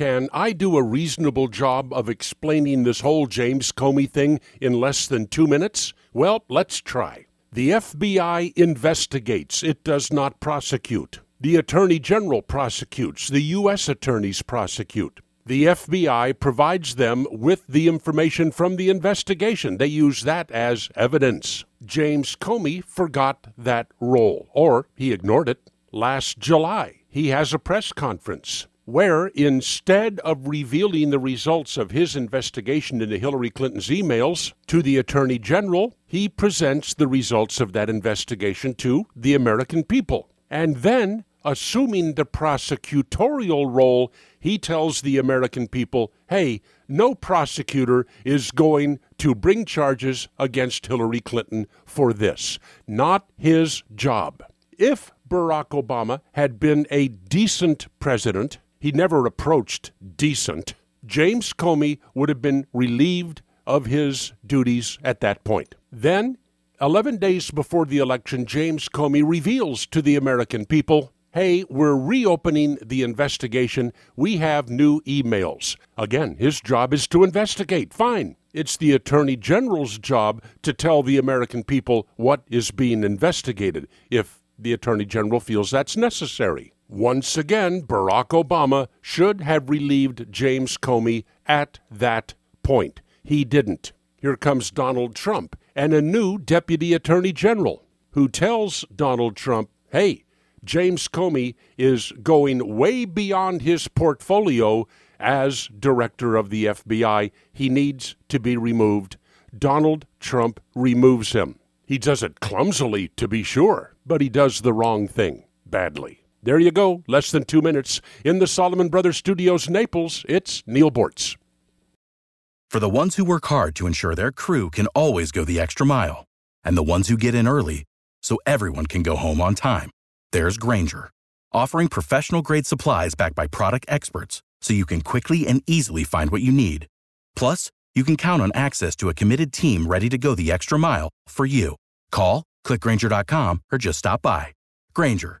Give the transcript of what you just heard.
Can I do a reasonable job of explaining this whole James Comey thing in less than two minutes? Well, let's try. The FBI investigates, it does not prosecute. The Attorney General prosecutes, the U.S. attorneys prosecute. The FBI provides them with the information from the investigation. They use that as evidence. James Comey forgot that role, or he ignored it. Last July, he has a press conference where instead of revealing the results of his investigation into Hillary Clinton's emails to the Attorney General, he presents the results of that investigation to the American people. And then, assuming the prosecutorial role, he tells the American people, hey, no prosecutor is going to bring charges against Hillary Clinton for this. Not his job. If Barack Obama had been a decent president, he never approached decent, James Comey would have been relieved of his duties at that point. Then, 11 days before the election, James Comey reveals to the American people hey, we're reopening the investigation. We have new emails. Again, his job is to investigate. Fine. It's the Attorney General's job to tell the American people what is being investigated, if the Attorney General feels that's necessary. Once again, Barack Obama should have relieved James Comey at that point. He didn't. Here comes Donald Trump and a new Deputy Attorney General who tells Donald Trump, hey, James Comey is going way beyond his portfolio as director of the FBI. He needs to be removed. Donald Trump removes him. He does it clumsily, to be sure, but he does the wrong thing badly. There you go, less than two minutes. In the Solomon Brothers Studios, Naples, it's Neal Boortz. For the ones who work hard to ensure their crew can always go the extra mile, and the ones who get in early so everyone can go home on time, there's Grainger, offering professional grade supplies backed by product experts so you can quickly and easily find what you need. Plus, you can count on access to a committed team ready to go the extra mile for you. Call, clickgrainger.com, or just stop by. Grainger,